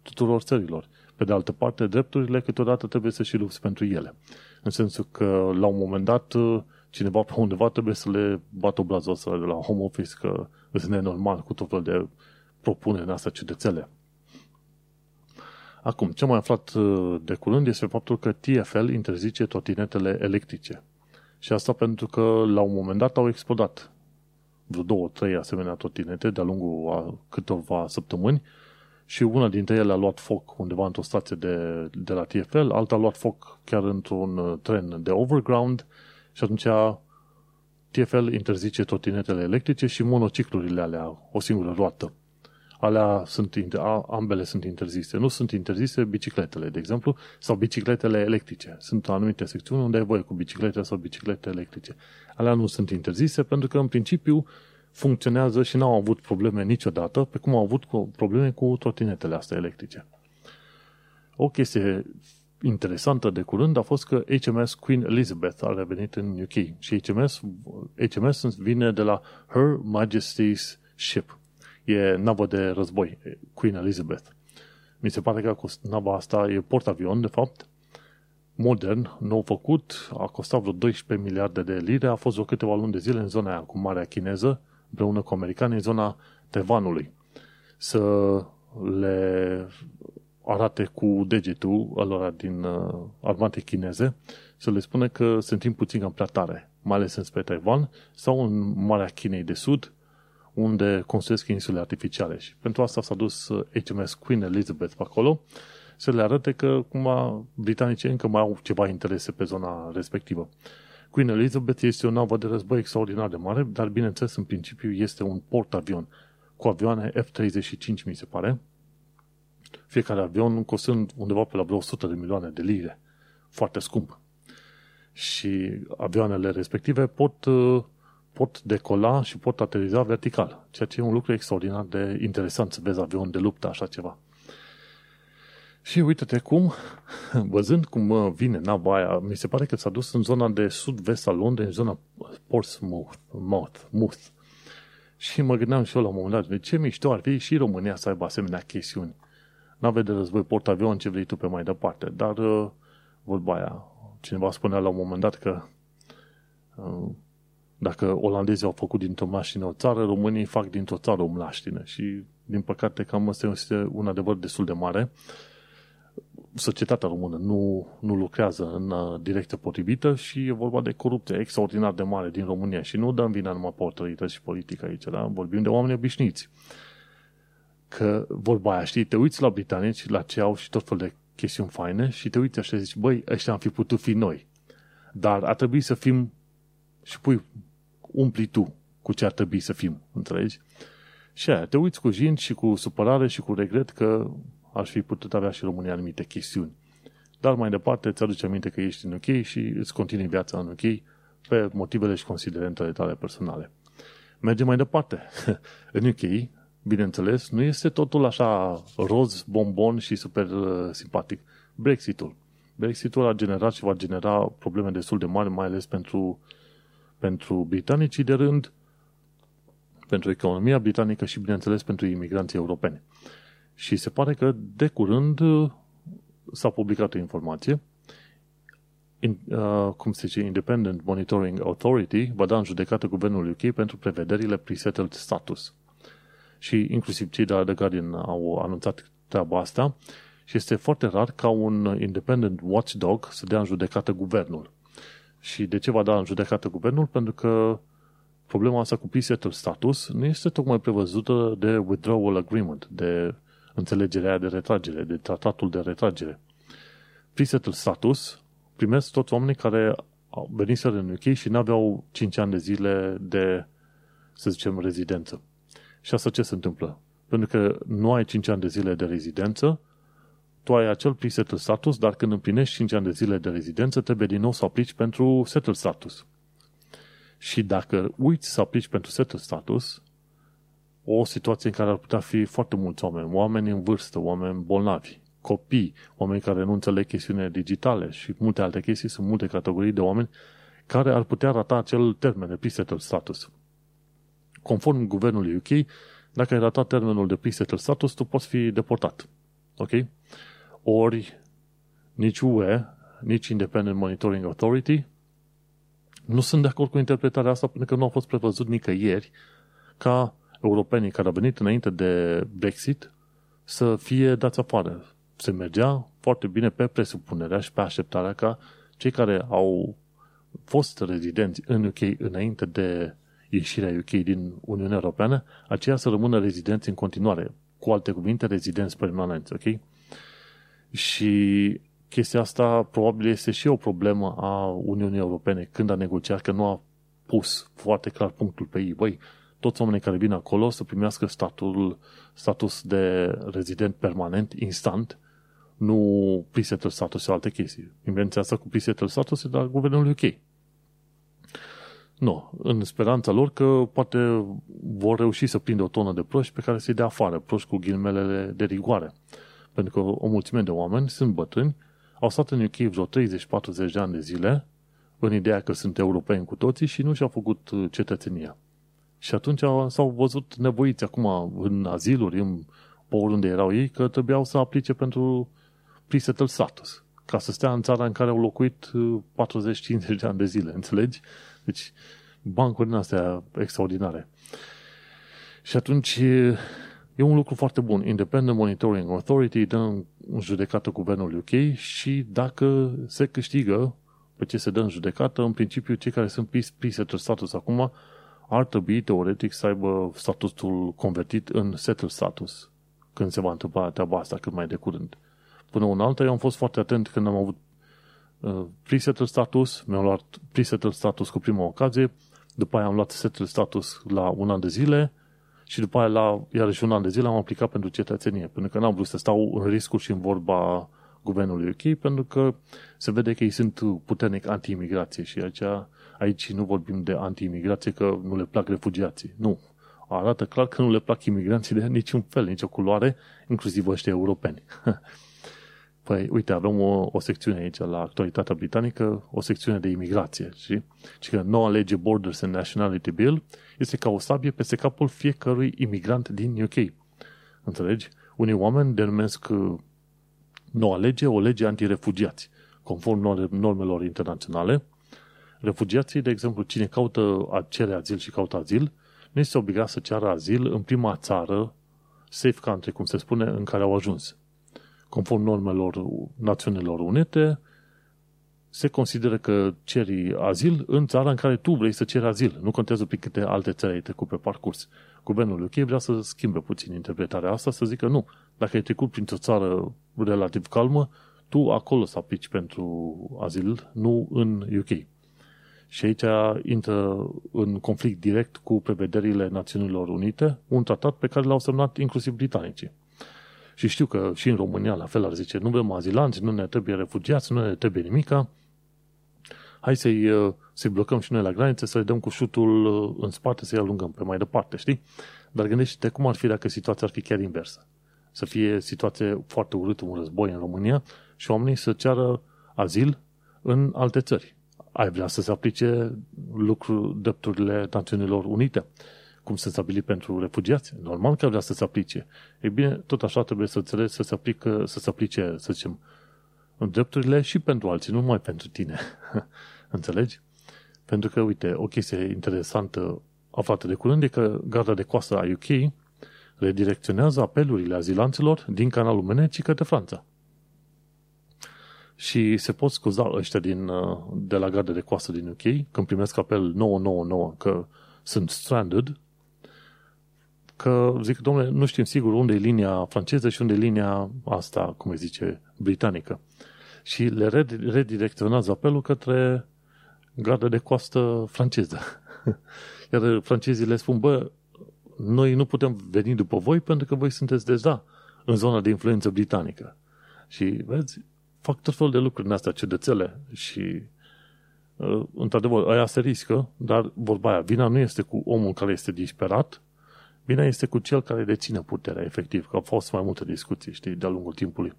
tuturor țărilor. Pe de altă parte, drepturile câteodată trebuie să și lupți pentru ele. În sensul că, la un moment dat, cineva pe undeva trebuie să le bată obrazul ăsta de la home office că sunt nenormal cu tot felul de propuneri în astea ciudățele. Acum, ce am mai aflat uh, de curând este faptul că TFL interzice trotinetele electrice. Și asta pentru că la un moment dat au explodat vreo două, trei asemenea trotinete de-a lungul a câteva săptămâni și una dintre ele a luat foc undeva într-o stație de, de la TFL, alta a luat foc chiar într-un uh, tren de overground și atunci TFL interzice trotinetele electrice și monociclurile alea, o singură roată alea sunt, ambele sunt interzise. Nu sunt interzise bicicletele, de exemplu, sau bicicletele electrice. Sunt anumite secțiuni unde ai voie cu biciclete sau biciclete electrice. Alea nu sunt interzise pentru că, în principiu, funcționează și n-au avut probleme niciodată, pe cum au avut probleme cu trotinetele astea electrice. O chestie interesantă de curând a fost că HMS Queen Elizabeth a revenit în UK și HMS, HMS vine de la Her Majesty's Ship e navă de război, Queen Elizabeth. Mi se pare că nava asta e portavion, de fapt, modern, nou făcut, a costat vreo 12 miliarde de lire, a fost o câteva luni de zile în zona aia cu Marea Chineză, împreună cu americanii, în zona Taiwanului. Să le arate cu degetul alora din uh, armate chineze, să le spune că sunt puțin cam prea tare, mai ales înspre Taiwan sau în Marea Chinei de Sud, unde construiesc insule artificiale. Și pentru asta s-a dus HMS uh, Queen Elizabeth pe acolo, să le arate că cumva britanicii încă mai au ceva interese pe zona respectivă. Queen Elizabeth este o navă de război extraordinar de mare, dar bineînțeles în principiu este un port-avion cu avioane F-35, mi se pare, fiecare avion costând undeva pe la vreo 100 de milioane de lire. Foarte scump. Și avioanele respective pot uh, pot decola și pot ateriza vertical, ceea ce e un lucru extraordinar de interesant să vezi avion de luptă, așa ceva. Și uite-te cum, văzând cum uh, vine nava aia, mi se pare că s-a dus în zona de sud-vest al Londrei, în zona Portsmouth, Mouth, Mouth. Și mă gândeam și eu la un moment dat, de ce mișto ar fi și România să aibă asemenea chestiuni. Nave de război, portavion, ce vrei tu pe mai departe. Dar, uh, vorba aia, cineva spunea la un moment dat că uh, dacă olandezii au făcut dintr-o mașină o țară, românii fac dintr-o țară o mlaștină. Și, din păcate, cam asta este un adevăr destul de mare. Societatea română nu, nu lucrează în uh, direcție potrivită și e vorba de corupție extraordinar de mare din România. Și nu dăm vina numai pe autorități și politică aici, da? vorbim de oameni obișnuiți. Că vorba aia, știi, te uiți la britanici, la ce au și tot fel de chestiuni faine și te uiți așa și zici, băi, ăștia am fi putut fi noi. Dar ar trebui să fim și pui umpli tu cu ce ar trebui să fim, înțelegi? Și aia, te uiți cu jin și cu supărare și cu regret că aș fi putut avea și România anumite chestiuni. Dar mai departe îți aduce aminte că ești în UK și îți continui viața în UK pe motivele și considerentele tale personale. Mergem mai departe. în UK, bineînțeles, nu este totul așa roz, bombon și super uh, simpatic. Brexitul. Brexitul a generat și va genera probleme destul de mari, mai ales pentru pentru britanicii de rând, pentru economia britanică și, bineînțeles, pentru imigranții europeni. Și se pare că de curând uh, s-a publicat o informație in, uh, cum se zice, Independent Monitoring Authority va da în judecată guvernul UK pentru prevederile pre-settled status. Și inclusiv cei de la The Guardian au anunțat treaba asta și este foarte rar ca un independent watchdog să dea în judecată guvernul. Și de ce va da în judecată guvernul? Pentru că problema asta cu pre status nu este tocmai prevăzută de withdrawal agreement, de înțelegerea de retragere, de tratatul de retragere. pre status primesc toți oamenii care au venit în UK și nu aveau 5 ani de zile de, să zicem, rezidență. Și asta ce se întâmplă? Pentru că nu ai 5 ani de zile de rezidență, tu ai acel pre-settled status, dar când împlinești 5 ani de zile de rezidență, trebuie din nou să aplici pentru settled status. Și dacă uiți să aplici pentru settled status, o situație în care ar putea fi foarte mulți oameni, oameni în vârstă, oameni bolnavi, copii, oameni care nu înțeleg chestiune digitale și multe alte chestii, sunt multe categorii de oameni care ar putea rata acel termen de pre-settled status. Conform guvernului UK, dacă ai ratat termenul de pre-settled status, tu poți fi deportat. Ok? Ori nici UE, nici Independent Monitoring Authority nu sunt de acord cu interpretarea asta pentru că nu a fost prevăzut nicăieri ca europenii care au venit înainte de Brexit să fie dați afară. Se mergea foarte bine pe presupunerea și pe așteptarea ca cei care au fost rezidenți în UK înainte de ieșirea UK din Uniunea Europeană, aceia să rămână rezidenți în continuare. Cu alte cuvinte, rezidenți permanenți, ok? Și chestia asta probabil este și o problemă a Uniunii Europene când a negociat că nu a pus foarte clar punctul pe ei. Băi, toți oamenii care vin acolo să primească statul, status de rezident permanent, instant, nu pre-settled status și alte chestii. Invenția asta cu pre-settled status e de la guvernul UK. Nu, în speranța lor că poate vor reuși să prindă o tonă de proști pe care să-i dea afară, proști cu ghilmelele de rigoare. Pentru că o mulțime de oameni sunt bătrâni, au stat în UK vreo 30-40 de ani de zile, în ideea că sunt europeni cu toții și nu și-au făcut uh, cetățenia. Și atunci s-au văzut nevoiți acum în aziluri, în pe oriunde erau ei, că trebuiau să aplice pentru pre-settled status, ca să stea în țara în care au locuit 40-50 uh, de ani de zile, înțelegi? Deci, bancuri din astea extraordinare. Și atunci e un lucru foarte bun. Independent Monitoring Authority dă în judecată guvernul UK și dacă se câștigă pe ce se dă în judecată, în principiu cei care sunt pre-settled status acum ar trebui teoretic să aibă statusul convertit în settled status când se va întâmpla treaba asta cât mai de curând. Până un altă, eu am fost foarte atent când am avut uh, pre-settled status, mi-am luat pre-settled status cu prima ocazie, după aia am luat settled status la un an de zile și după aia la iarăși un an de zile am aplicat pentru cetățenie, pentru că n-am vrut să stau în riscul și în vorba guvernului UK, pentru că se vede că ei sunt puternic anti-imigrație și aici, aici nu vorbim de anti-imigrație că nu le plac refugiații. Nu. Arată clar că nu le plac imigranții de niciun fel, nicio culoare, inclusiv ăștia europeni. Păi, uite, avem o, o secțiune aici la actualitatea britanică, o secțiune de imigrație, și, și că noua lege Borders and Nationality Bill este ca o sabie peste capul fiecărui imigrant din UK. Înțelegi? Unii oameni denumesc uh, noua lege o lege antirefugiați, conform normelor internaționale. Refugiații, de exemplu, cine caută, cere azil și caută azil, nu este obligat să ceară azil în prima țară, safe country, cum se spune, în care au ajuns conform normelor Națiunilor Unite, se consideră că ceri azil în țara în care tu vrei să ceri azil. Nu contează prin câte alte țări ai trecut pe parcurs. Guvernul UK vrea să schimbe puțin interpretarea asta, să zică nu, dacă ai trecut printr-o țară relativ calmă, tu acolo să aplici pentru azil, nu în UK. Și aici intră în conflict direct cu prevederile Națiunilor Unite, un tratat pe care l-au semnat inclusiv britanicii. Și știu că și în România la fel ar zice, nu vrem azilanți, nu ne trebuie refugiați, nu ne trebuie nimica. Hai să-i, uh, să blocăm și noi la graniță, să-i dăm cu șutul uh, în spate, să-i alungăm pe mai departe, știi? Dar gândește-te cum ar fi dacă situația ar fi chiar inversă. Să fie situație foarte urâtă, un război în România și oamenii să ceară azil în alte țări. Ai vrea să se aplice lucru, drepturile Națiunilor Unite cum se stabili pentru refugiați. Normal că vrea să se aplice. Ei bine, tot așa trebuie să înțelegi să se, aplică, să se aplice, să zicem, drepturile și pentru alții, nu numai pentru tine. Înțelegi? Pentru că, uite, o chestie interesantă aflată de curând e că garda de coastă a UK redirecționează apelurile azilanților din canalul Meneci către Franța. Și se pot scuza ăștia din, de la garda de coastă din UK când primesc apel 999 că sunt stranded că zic, domnule, nu știm sigur unde e linia franceză și unde e linia asta, cum îi zice, britanică. Și le redirecționează apelul către garda de coastă franceză. Iar francezii le spun, bă, noi nu putem veni după voi pentru că voi sunteți deja în zona de influență britanică. Și, vezi, fac tot felul de lucruri în astea, ciudățele și uh, într-adevăr, aia se riscă, dar vorba aia, vina nu este cu omul care este disperat, vina este cu cel care deține puterea, efectiv, că au fost mai multe discuții, știi, de-a lungul timpului.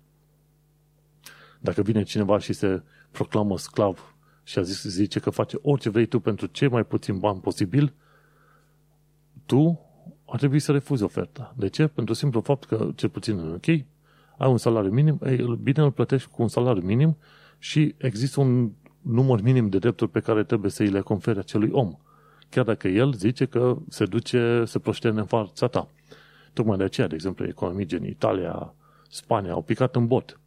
Dacă vine cineva și se proclamă sclav și a zis, zice că face orice vrei tu pentru cei mai puțin bani posibil, tu ar trebui să refuzi oferta. De ce? Pentru simplu fapt că, cel puțin în UK, ai un salariu minim, ei, bine îl plătești cu un salariu minim și există un număr minim de drepturi pe care trebuie să îi le confere acelui om. Chiar dacă el zice că se duce, se proștene în fața ta. Tocmai de aceea, de exemplu, economii gen Italia, Spania au picat în bot.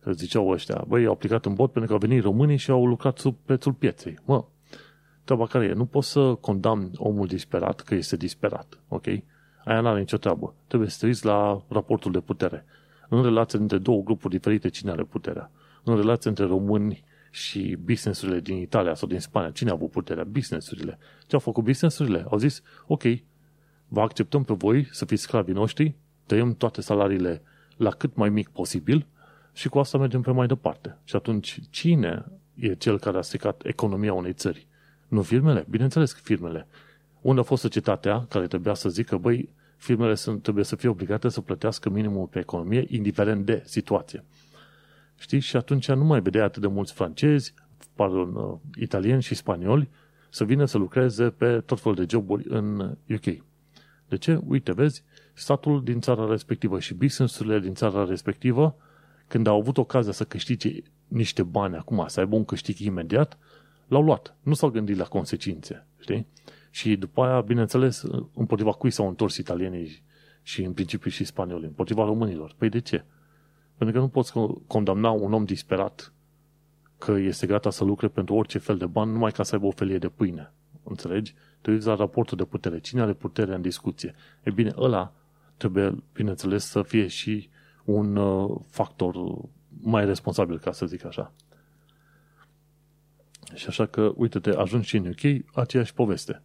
Că ziceau ăștia, băi, au aplicat în bot pentru că au venit românii și au lucrat sub prețul pieței. Mă, treaba care e, nu poți să condamni omul disperat că este disperat, ok? Aia n-are nicio treabă. Trebuie să te la raportul de putere. În relația între două grupuri diferite, cine are puterea? În relația între români și businessurile din Italia sau din Spania, cine a avut puterea? Businessurile. Ce au făcut businessurile? Au zis, ok, vă acceptăm pe voi să fiți sclavii noștri, tăiem toate salariile la cât mai mic posibil și cu asta mergem pe mai departe. Și atunci, cine e cel care a stricat economia unei țări? Nu firmele? Bineînțeles că firmele. Unde a fost societatea care trebuia să zică, băi, firmele sunt, trebuie să fie obligate să plătească minimul pe economie, indiferent de situație. Știi? Și atunci nu mai vedea atât de mulți francezi, pardon, uh, italieni și spanioli să vină să lucreze pe tot felul de joburi în UK. De ce? Uite, vezi, statul din țara respectivă și business-urile din țara respectivă, când au avut ocazia să câștige niște bani acum, să aibă un câștig imediat, l-au luat. Nu s-au gândit la consecințe, știi? Și după aia, bineînțeles, împotriva cui s-au întors italienii și în principiu și spanioli, împotriva românilor. Păi de ce? Pentru că nu poți condamna un om disperat că este gata să lucre pentru orice fel de bani numai ca să aibă o felie de pâine. Înțelegi? Te uiți la raportul de putere. Cine are putere în discuție? E bine, ăla trebuie, bineînțeles, să fie și un uh, factor mai responsabil, ca să zic așa. Și așa că, uite-te, ajungi și în UK, aceeași poveste.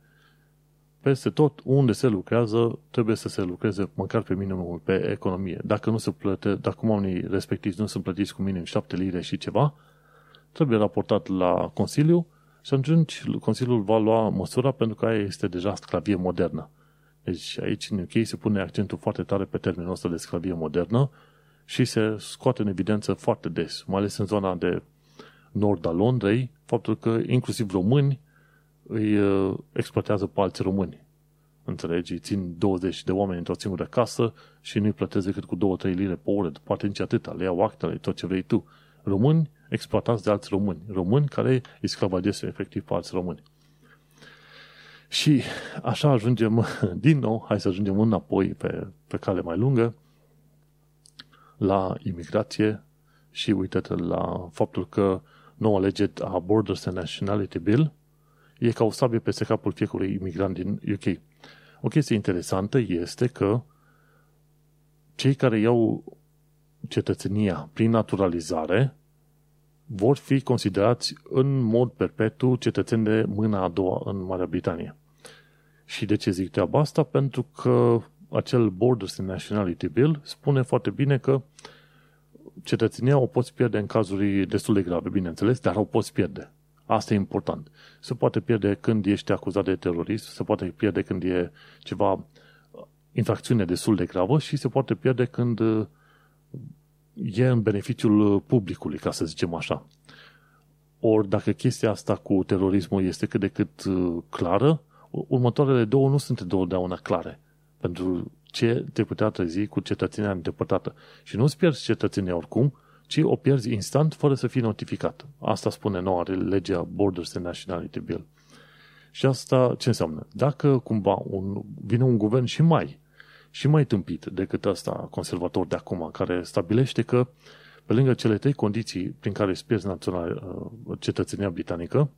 Peste tot unde se lucrează, trebuie să se lucreze măcar pe minimul pe economie. Dacă nu se plăte, dacă oamenii respectivi nu sunt plătiți cu minim 7 lire și ceva, trebuie raportat la Consiliu și atunci Consiliul va lua măsura pentru că aia este deja sclavie modernă. Deci aici în UK se pune accentul foarte tare pe termenul ăsta de sclavie modernă și se scoate în evidență foarte des, mai ales în zona de nord a Londrei, faptul că inclusiv români îi uh, exploatează pe alți români. Înțelegi? țin 20 de oameni într-o singură casă și nu-i plătesc decât cu 2-3 lire pe oră, poate nici atâta, le iau actele, tot ce vrei tu. Români exploatați de alți români. Români care îi sclavagesc efectiv pe alți români. Și așa ajungem din nou, hai să ajungem înapoi pe, pe cale mai lungă, la imigrație și uite la faptul că noua lege a Borders and Nationality Bill e ca o sabie peste capul fiecărui imigrant din UK. O chestie interesantă este că cei care iau cetățenia prin naturalizare vor fi considerați în mod perpetu cetățeni de mâna a doua în Marea Britanie. Și de ce zic treaba asta? Pentru că acel Borders and Nationality Bill spune foarte bine că cetățenia o poți pierde în cazuri destul de grave, bineînțeles, dar o poți pierde. Asta e important. Se poate pierde când ești acuzat de terorism, se poate pierde când e ceva infracțiune destul de gravă și se poate pierde când e în beneficiul publicului, ca să zicem așa. Ori dacă chestia asta cu terorismul este cât de cât clară, următoarele două nu sunt întotdeauna clare. Pentru ce te putea trezi cu cetățenia îndepărtată. Și nu-ți pierzi cetățenia oricum, ci o pierzi instant fără să fii notificat. Asta spune noua legea Borders and Nationality Bill. Și asta ce înseamnă? Dacă cumva un, vine un guvern și mai, și mai tâmpit decât ăsta conservator de acum, care stabilește că pe lângă cele trei condiții prin care îți pierzi național, uh, cetățenia britanică,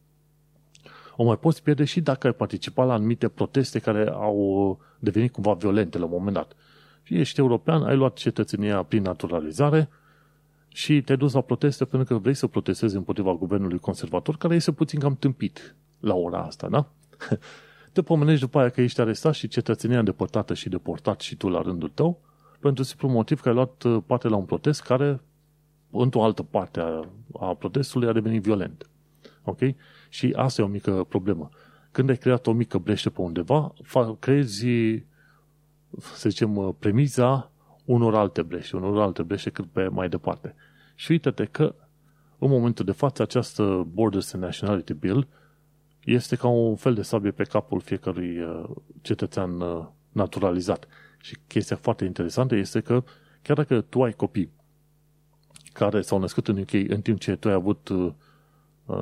o mai poți pierde și dacă ai participat la anumite proteste care au devenit cumva violente la un moment dat. Și ești european, ai luat cetățenia prin naturalizare și te-ai dus la proteste pentru că vrei să protestezi împotriva guvernului conservator, care este puțin cam tâmpit la ora asta, da? Te pomenești după aia că ești arestat și cetățenia îndepărtată și deportat și tu la rândul tău, pentru simplu motiv că ai luat parte la un protest care într-o altă parte a, a protestului a devenit violent. Ok? Și asta e o mică problemă. Când ai creat o mică blește pe undeva, creezi, să zicem, premiza unor alte blește, unor alte blește cât pe mai departe. Și uite-te că în momentul de față această Borders and Nationality Bill este ca un fel de sabie pe capul fiecărui uh, cetățean uh, naturalizat. Și chestia foarte interesantă este că chiar dacă tu ai copii care s-au născut în UK în timp ce tu ai avut, uh,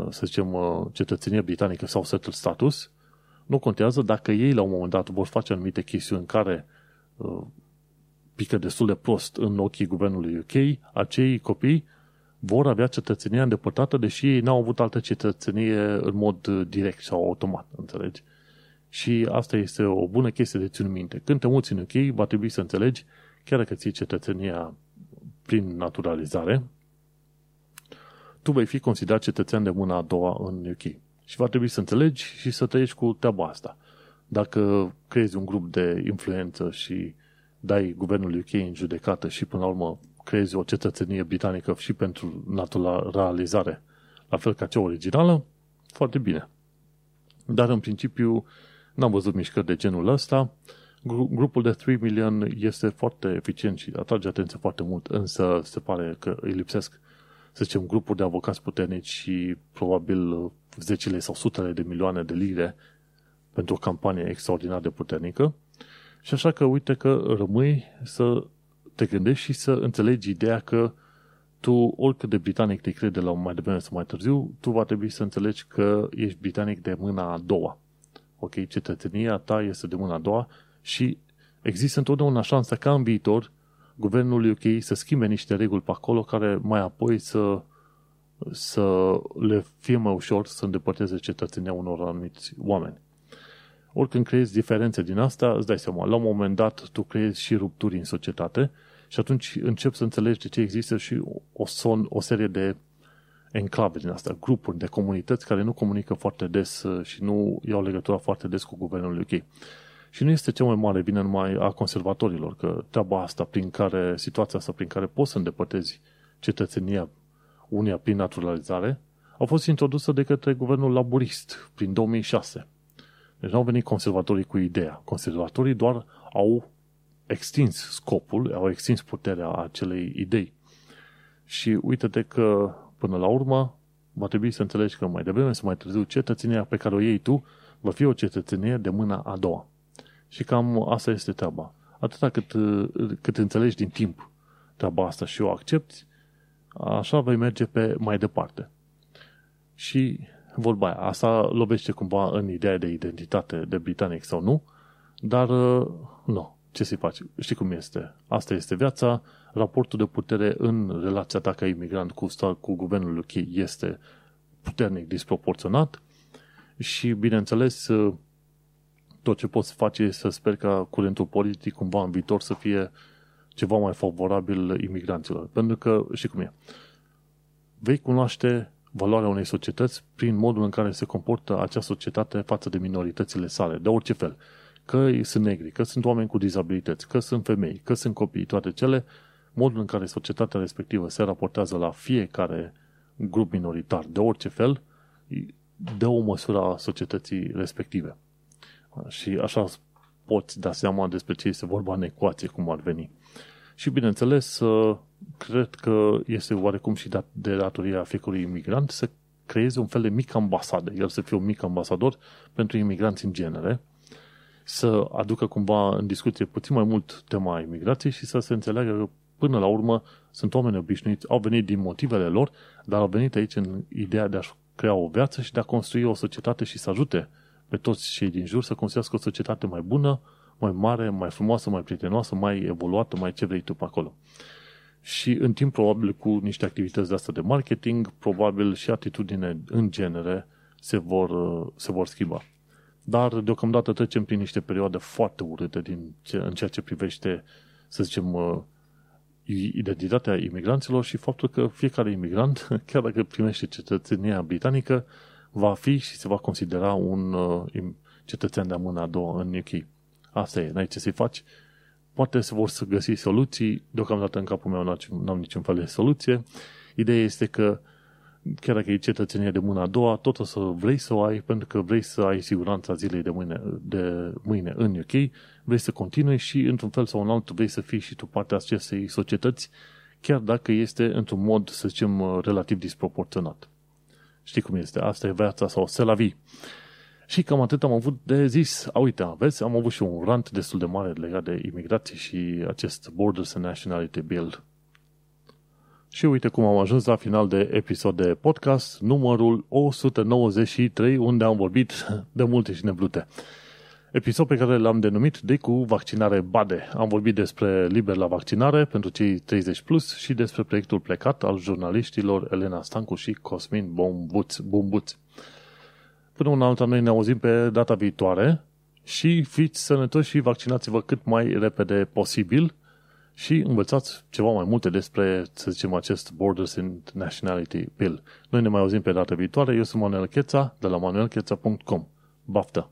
să zicem, cetățenie britanică sau settled status, nu contează dacă ei la un moment dat vor face anumite chestiuni care pică destul de prost în ochii guvernului UK, acei copii vor avea cetățenia îndepărtată, deși ei n-au avut altă cetățenie în mod direct sau automat, înțelegi? Și asta este o bună chestie de ținut minte. Când te muți în UK, va trebui să înțelegi, chiar dacă ții cetățenia prin naturalizare, tu vei fi considerat cetățean de mâna a doua în UK. Și va trebui să înțelegi și să trăiești cu treaba asta. Dacă creezi un grup de influență și dai guvernul UK în judecată și până la urmă creezi o cetățenie britanică și pentru naturalizare, la fel ca cea originală, foarte bine. Dar în principiu n-am văzut mișcări de genul ăsta. Grupul de 3 million este foarte eficient și atrage atenție foarte mult, însă se pare că îi lipsesc, să zicem, grupuri de avocați puternici și probabil zecile sau sutele de milioane de lire pentru o campanie extraordinar de puternică. Și așa că uite că rămâi să te gândești și să înțelegi ideea că tu, oricât de britanic te crede la mai devreme sau mai târziu, tu va trebui să înțelegi că ești britanic de mâna a doua. Ok? Cetățenia ta este de mâna a doua și există întotdeauna șansa ca în viitor guvernul UK să schimbe niște reguli pe acolo care mai apoi să, să le fie mai ușor să îndepărteze cetățenia unor anumiți oameni. Oricând creezi diferențe din asta, îți dai seama, la un moment dat tu creezi și rupturi în societate și atunci începi să înțelegi de ce există și o, son, o serie de enclave din asta, grupuri de comunități care nu comunică foarte des uh, și nu iau legătura foarte des cu guvernul UK. Și nu este cel mai mare bine numai a conservatorilor, că treaba asta prin care, situația asta prin care poți să îndepărtezi cetățenia unia prin naturalizare, a fost introdusă de către guvernul laburist prin 2006. Deci nu au venit conservatorii cu ideea. Conservatorii doar au extins scopul, au extins puterea acelei idei. Și uite-te că, până la urmă, va trebui să înțelegi că mai devreme sau mai târziu cetățenia pe care o iei tu va fi o cetățenie de mâna a doua. Și cam asta este treaba. Atâta cât, cât înțelegi din timp treaba asta și o accepti, așa vei merge pe mai departe. Și vorba aia, asta lovește cumva în ideea de identitate de britanic sau nu, dar nu, ce să-i faci? Știi cum este? Asta este viața, raportul de putere în relația ta ca imigrant cu, stat, cu guvernul UK este puternic disproporționat și, bineînțeles, tot ce poți face este să sper ca curentul politic cumva în viitor să fie ceva mai favorabil imigranților. Pentru că, știi cum e, vei cunoaște valoarea unei societăți prin modul în care se comportă acea societate față de minoritățile sale, de orice fel. Că sunt negri, că sunt oameni cu dizabilități, că sunt femei, că sunt copii, toate cele, modul în care societatea respectivă se raportează la fiecare grup minoritar, de orice fel, dă o măsură a societății respective. Și așa poți da seama despre ce este vorba în ecuație, cum ar veni. Și bineînțeles, cred că este oarecum și de datoria fiecărui imigrant să creeze un fel de mic ambasadă, el să fie un mic ambasador pentru imigranți în genere, să aducă cumva în discuție puțin mai mult tema imigrației și să se înțeleagă că până la urmă sunt oameni obișnuiți, au venit din motivele lor, dar au venit aici în ideea de a crea o viață și de a construi o societate și să ajute pe toți cei din jur să construiască o societate mai bună, mai mare, mai frumoasă, mai prietenoasă, mai evoluată, mai ce vrei tu pe acolo. Și în timp, probabil, cu niște activități de asta de marketing, probabil și atitudine în genere se vor, se vor schimba. Dar, deocamdată, trecem prin niște perioade foarte urâte din ce, în ceea ce privește, să zicem, uh, identitatea imigranților și faptul că fiecare imigrant, chiar dacă primește cetățenia britanică, va fi și se va considera un uh, cetățean de mâna a doua în UK. Asta e, n-ai ce să-i faci. Poate se vor să găsi soluții, deocamdată în capul meu n-am niciun fel de soluție. Ideea este că chiar dacă e cetățenia de mâna a doua, tot o să vrei să o ai pentru că vrei să ai siguranța zilei de mâine, de mâine în UK, vrei să continui și într-un fel sau în altul vrei să fii și tu partea acestei societăți, chiar dacă este într-un mod, să zicem, relativ disproporționat. Știi cum este? Asta e viața sau se la vii. Și cam atât am avut de zis. A, uite, aveți, am avut și un rant destul de mare legat de imigrație și acest Borders and Nationality Bill. Și uite cum am ajuns la final de episod de podcast, numărul 193, unde am vorbit de multe și neblute. Episod pe care l-am denumit de cu vaccinare BADE. Am vorbit despre liber la vaccinare pentru cei 30 plus și despre proiectul plecat al jurnaliștilor Elena Stancu și Cosmin Bombuț. Bombuț. Până una alta, noi ne auzim pe data viitoare și fiți sănătoși și vaccinați-vă cât mai repede posibil și învățați ceva mai multe despre, să zicem, acest Borders and Nationality Bill. Noi ne mai auzim pe data viitoare. Eu sunt Manuel Cheța de la manuelcheța.com. Baftă!